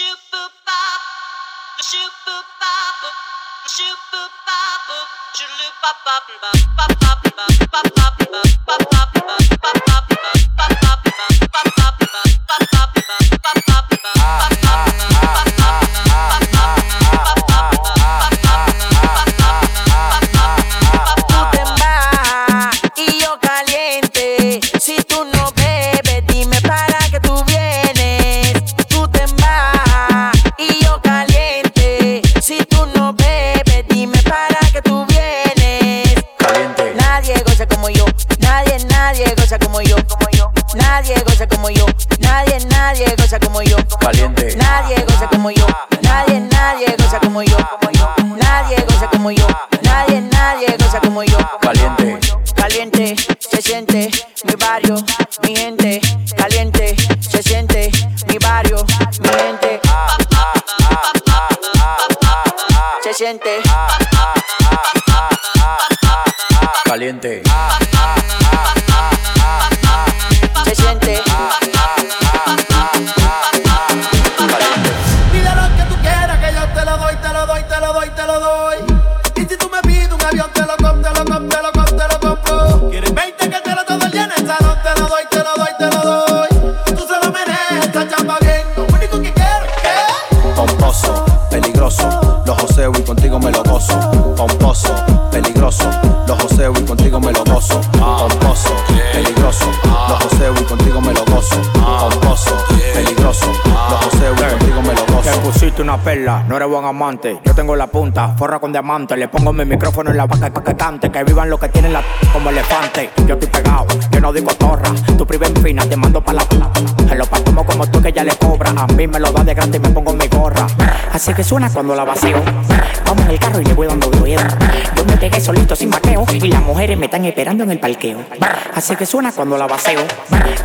super pop, the super pop, the super pop, chulu pop pop pop pop pop pop pop pop pop pop pop pop pop pop pop pop pop mi barrio, mi gente, caliente, se siente, mi barrio, mi gente. Se siente. Caliente. up no eres buen amante. Yo tengo la punta, forra con diamante. Le pongo mi micrófono en la vaca que. Que vivan los que tienen la como elefante. Yo estoy pegado, yo no digo torra. Tu priva en fina, te mando pa' la En los patomo como tú que ya le cobra. A mí me lo da de grande y me pongo mi gorra. Así que suena cuando la vacío. Vamos en el carro y le voy dando ruido. Yo me pegué solito sin vaqueo. Y las mujeres me están esperando en el parqueo. Así que suena cuando la vacío.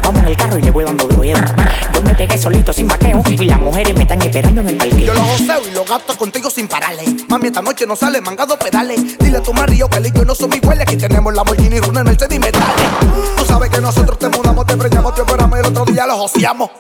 Vamos en el carro y le voy dando ruido. Yo me pegué solito sin vaqueo. Y las mujeres me están esperando en el parqueo. Y lo gasto contigo sin pararle. Mami, esta noche no sale mangado pedales. Dile a tu marido que el yo no soy igual. Aquí tenemos la Lamborghini Runa, Mercedes y metales. Tú sabes que nosotros te mudamos, te preñamos, te operamos y el otro día los joseamos.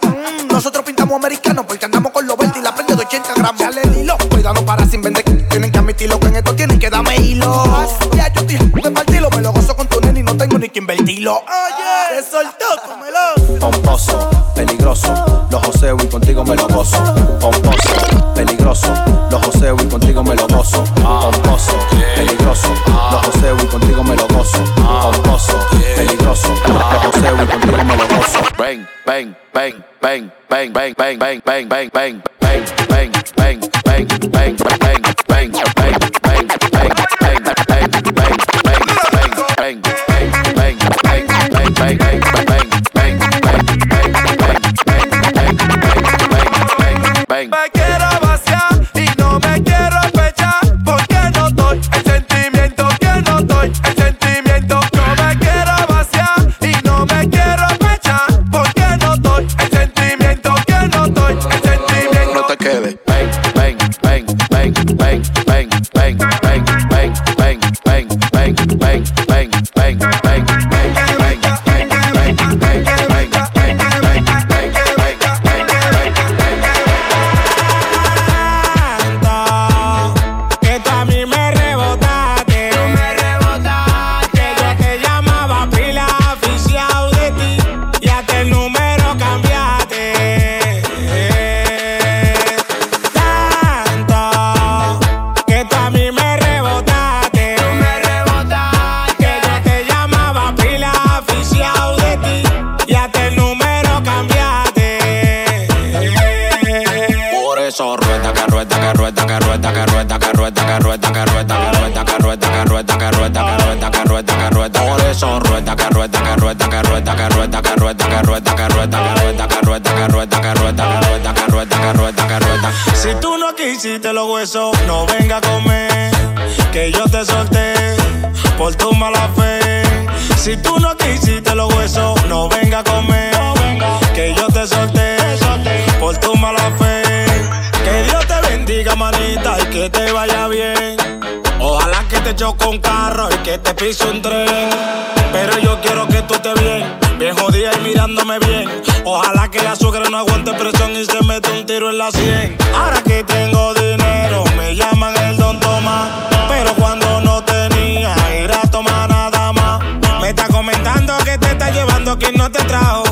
Nosotros pintamos americanos porque andamos con los 20 y la prende de 80 gramos. Dale el hilo, cuidado para sin vender. Tienen que admitirlo que en esto tienen que darme hilo. Ya yo te de partirlo, me lo gozo con tu nene y no tengo ni que invertirlo. Oye, te soltó, cómelo. Pomposo, peligroso, los joseo y contigo me lo gozo. Pomposo, peligroso, los joseo y contigo me lo gozo. Pomposo, peligroso, los joseo y contigo me lo gozo. Pomposo, peligroso, los joseo y contigo me lo gozo. Bang, bang, bang, bang, bang, bang, bang, bang, bang, bang, bang, bang, bang, bang, bang, bang, bang, bang, bang, Bang. No venga a comer, que yo te solté por tu mala fe. Si tú no quisiste los huesos, no venga a comer, que yo te solté por tu mala fe. Que Dios te bendiga, manita, y que te vaya bien. Ojalá que te choque un carro y que te pise un tren. Pero yo quiero que tú estés bien, bien jodida y mirándome bien. Ojalá que la suegra no aguante presión y se mete un tiro en la sien. Ahora que tengo dinero, me llaman el Don Tomás. Pero cuando no tenía, era a tomar nada más. Me está comentando que te está llevando quien no te trajo.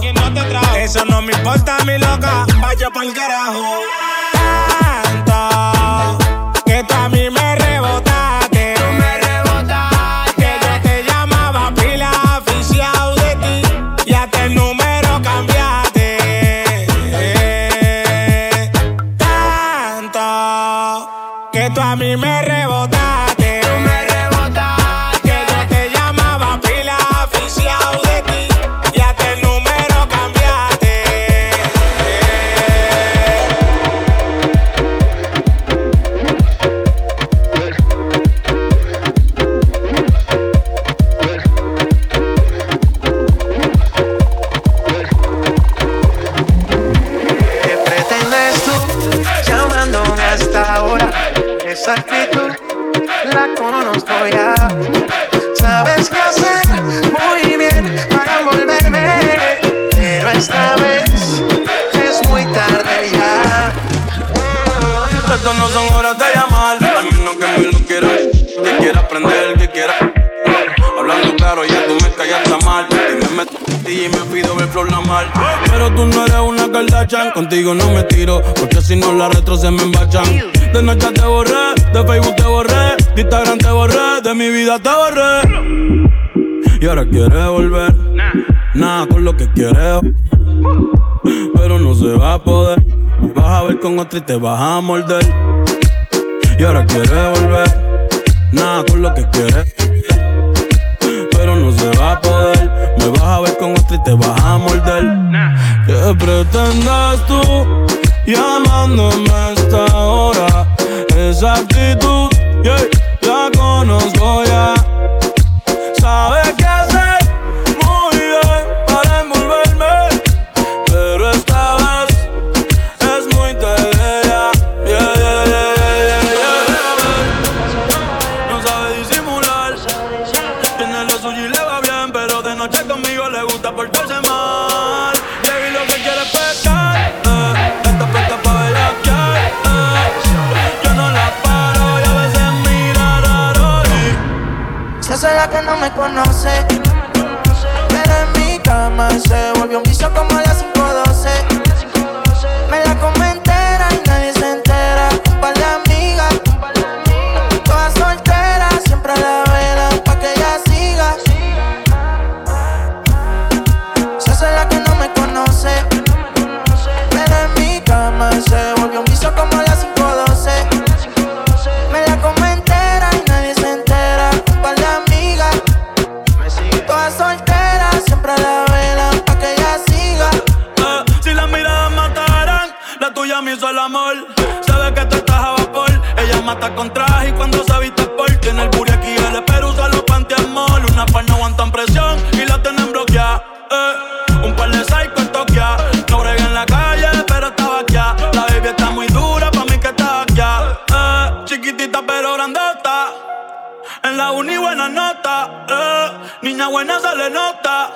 Eso no me importa, mi loca. Vaya pa'l carajo. Contigo no me tiro, porque si no la retro se me embachan. De noche te borré, de Facebook te borré, de Instagram te borré, de mi vida te borré. Y ahora quieres volver, nada con lo que quieres, pero no se va a poder. vas a ver con otro y te vas a morder. Y ahora quieres volver, nada con lo que quieres, se va a poder. Me vas a ver con otro y te vas a morder. ¿Qué pretendes tú llamándome a esta hora? Esa actitud, yeah, la conozco ya. Que no me conoce. Pero en mi cama se volvió un vicio como las 512. Buena se le nota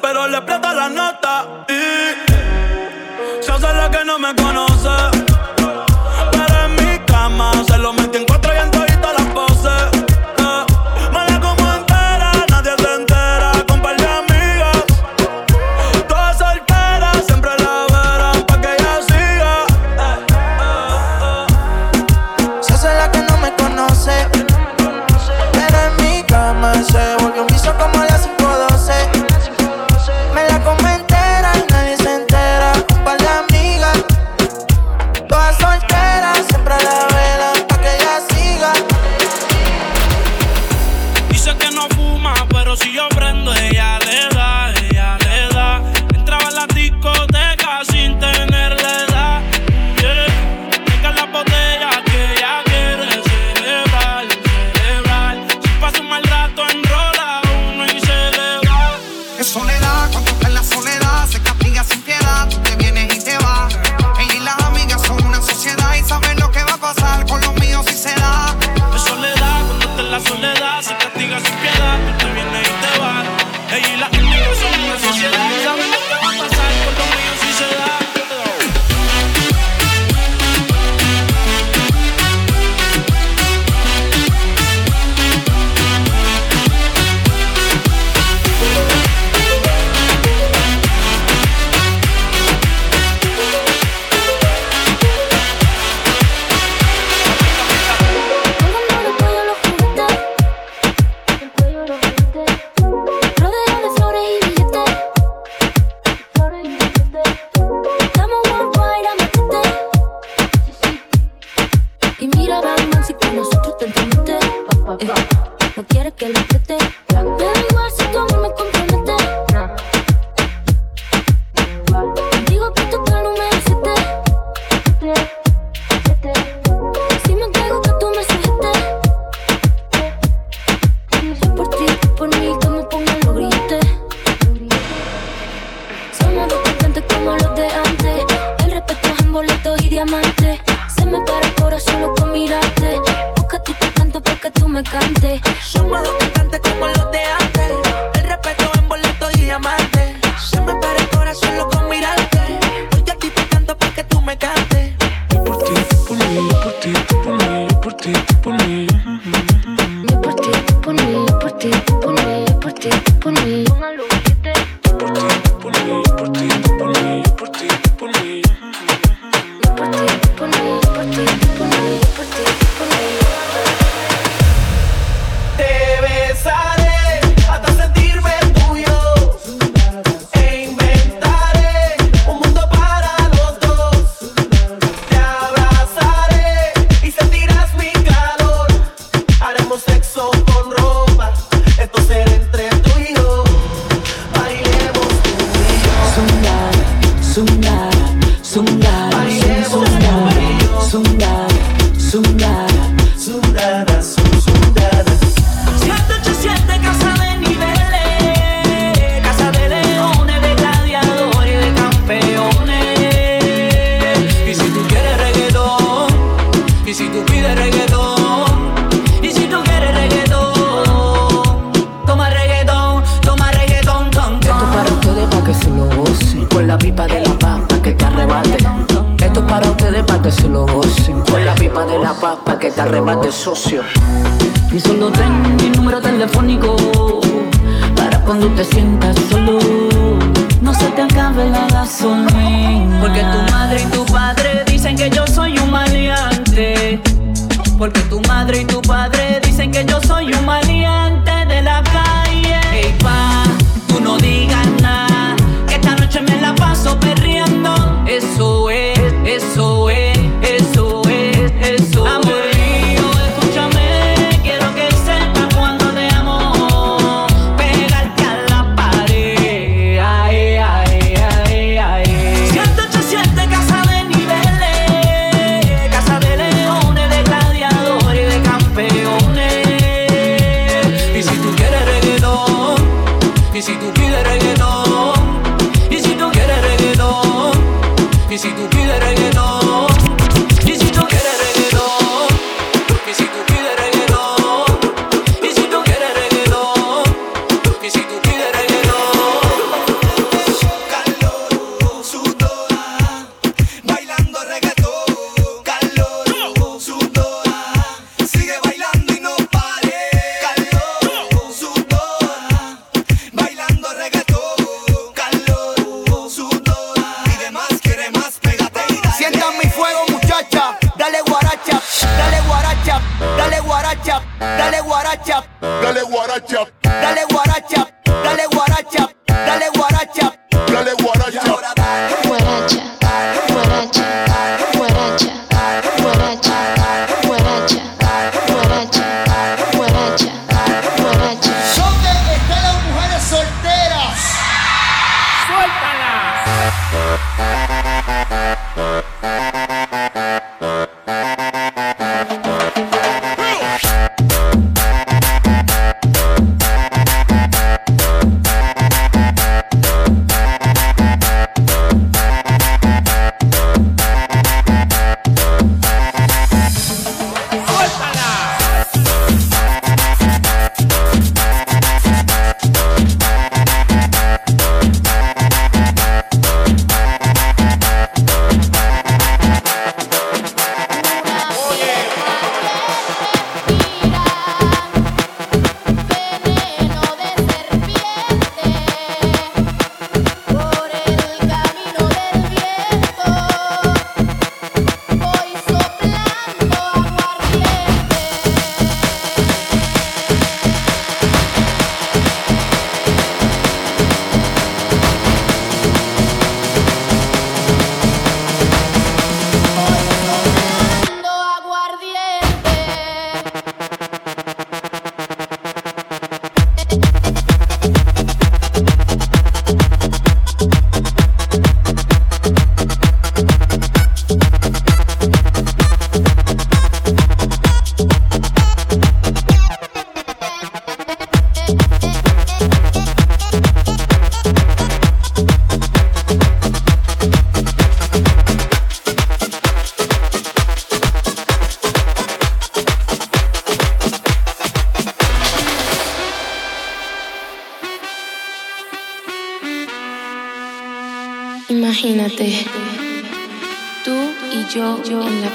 pero le presta la nota. Y se hace la que no me conoce Rocío Pre de socio. Y solo ten mi número telefónico para cuando te sientas solo. No se te acabe la gasolina. Porque tu madre y tu padre dicen que yo soy un maleante. Porque tu madre y tu padre dicen que yo soy un maleante de la calle. Ey, pa, tú no digas nada. Que esta noche me la paso perriendo. Eso es, eso es. Dale guaracha. Dale guaracha. Dale guaracha.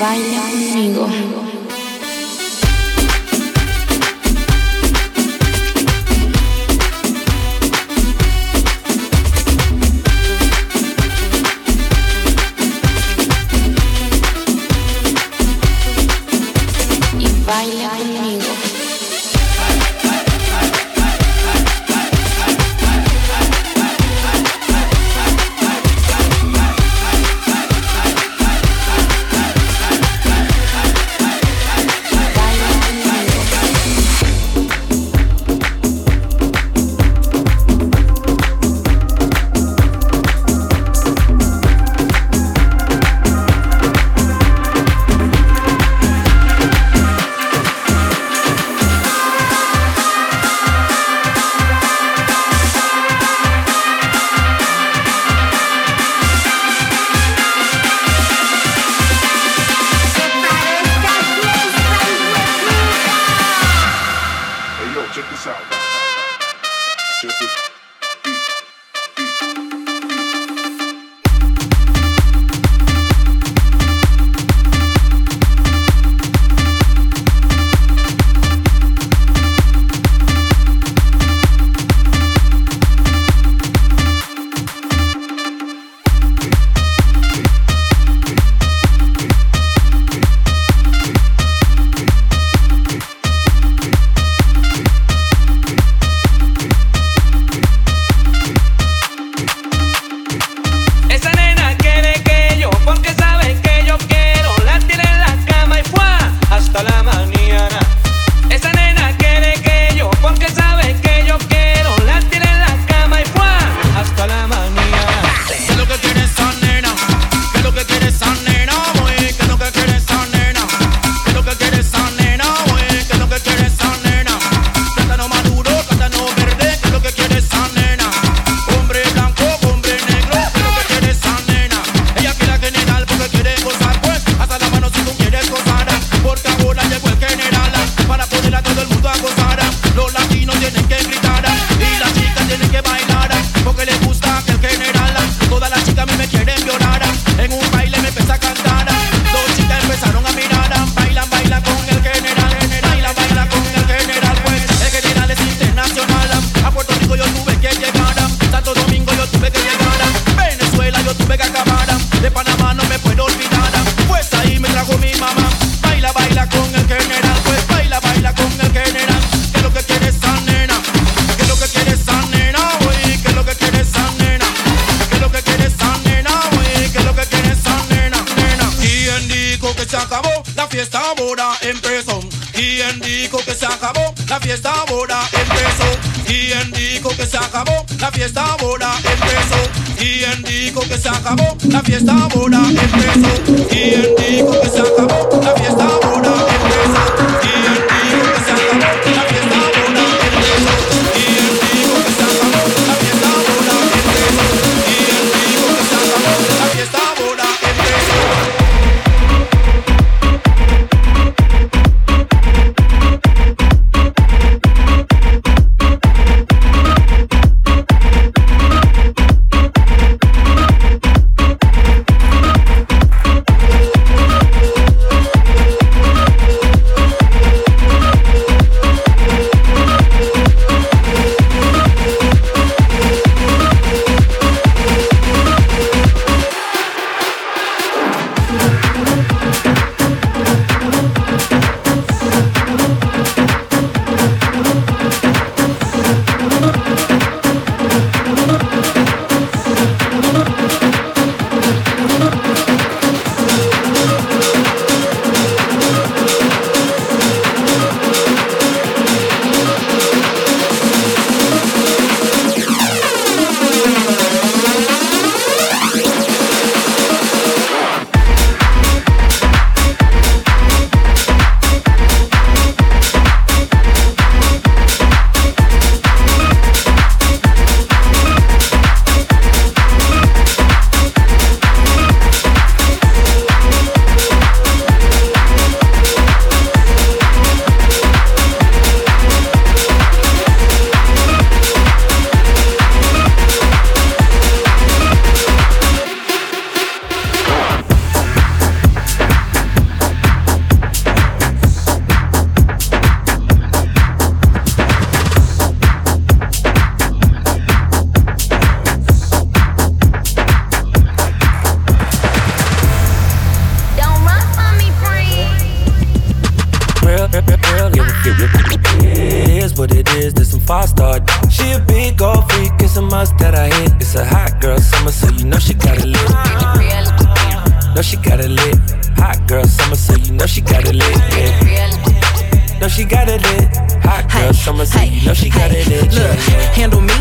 Baila conmigo. fiesta ahora empezó. ¿Quién dijo que se acabó? La fiesta ahora empezó. ¿Quién dijo que se acabó? La fiesta ahora empezó. ¿Quién dijo que se acabó? La fiesta ahora empezó. ¿Quién dijo que se acabó? La fiesta ahora Look, handle me.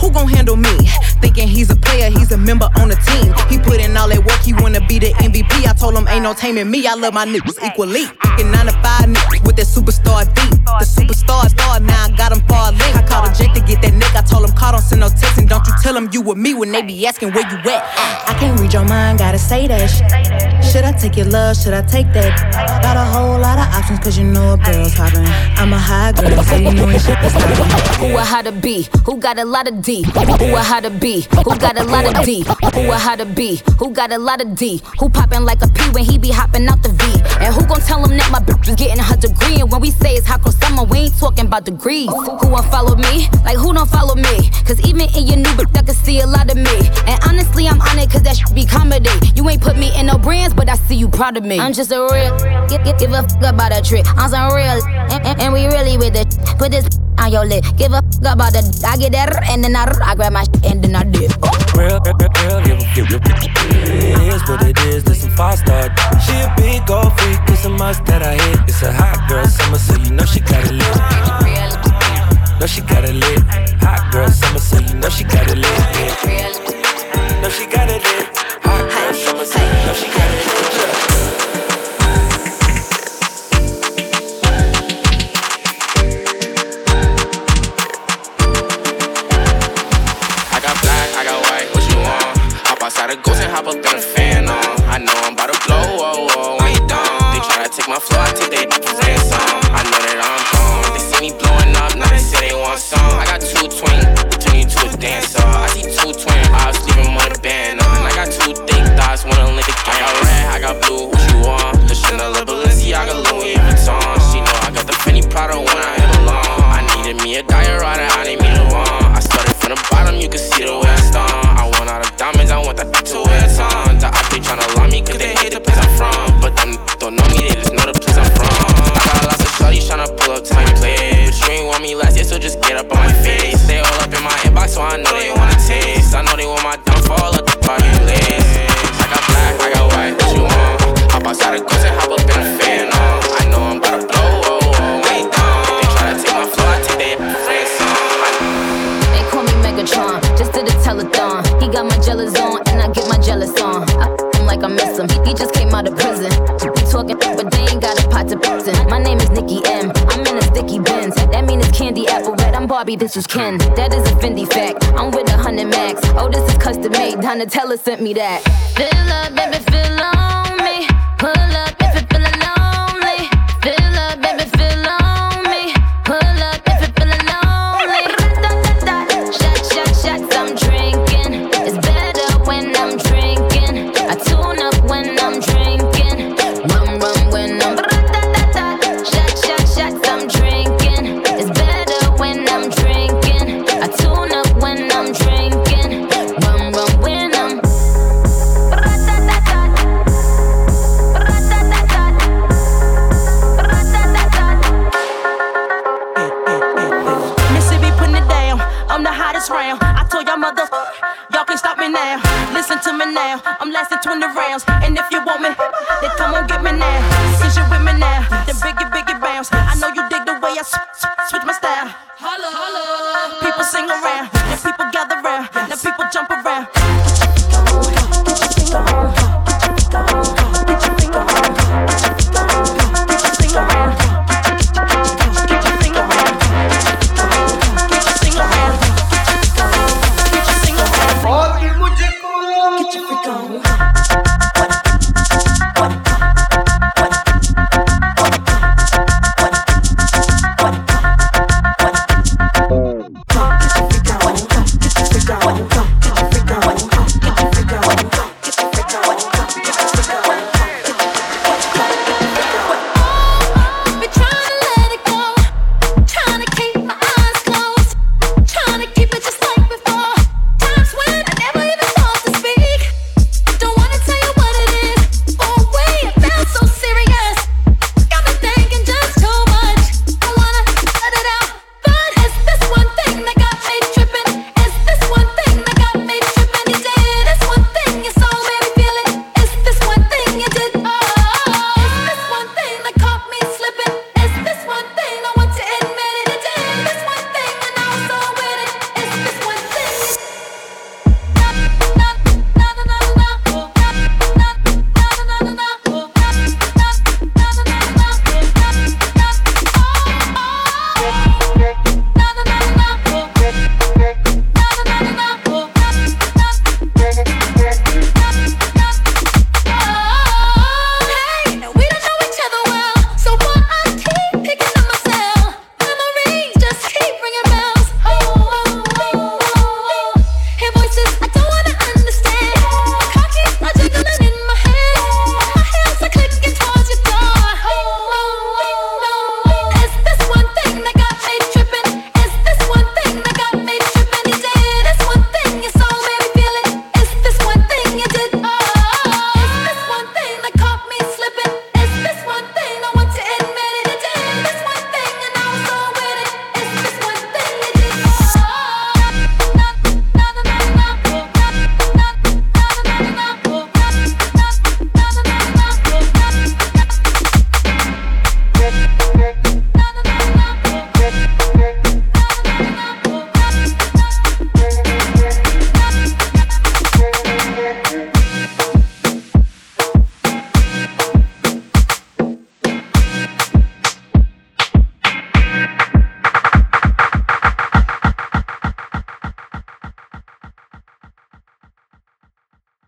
Who gon' handle me? Thinking he's a player, he's a member on the team. He put in all that work, he wanna be the MVP. I told him ain't no taming me. I love my niggas equally. Fucking nine to five with that superstar beat. The superstar star, now I got him far. I called a jet to get that nigga. I told him call, don't send no text and don't you tell him you with me when they be asking where you at. I can't read your mind, gotta say that shit. Should I take your love? Should I take that? Got a whole lot of options, cause you know a girl's hopping. I'm a high girl, so you know shit that's stopping. Who a how to be? Who got a lot of D? Who a how to be? Who got a lot of D? Who a how to be? Who got a lot of D? Who poppin' like a P when he be hopping out the V? And who gon' tell him that my bitch is getting her degree? And when we say it's hot girl summer, we ain't talking about degrees. Who won't follow me? Like who don't follow me? Cause even in your new bitch, I can see a lot of me. And honestly, I'm on it cause that should be comedy. You ain't put me in no brands, but I see you proud of me. I'm just a real, give, give, give a f about a trick. I'm some real, and, and, and we really with it. Put this on your lip. Give a f about the. I get that, and then I, I grab my and then I dip. Real, real, real, give a give a- It is what it is, this some five star. She a big gold freak, it's a must that I hit. It's a hot girl summer, so you know she got it lit. Know she got it lit. Hot girl summer, so you know she got it lit. Yeah. Know she got it lit. Hot girl summer, so you know she got it lit. Hop up a fan on. I know I'm about to blow, oh, oh, oh, whoa, when you done. They try to take my flow, I take they I'm is Ken. That is a Fendi fact. I'm with a hundred max. Oh, this is custom made. Donatella sent me that. Fill up, baby, fill on me. Pull up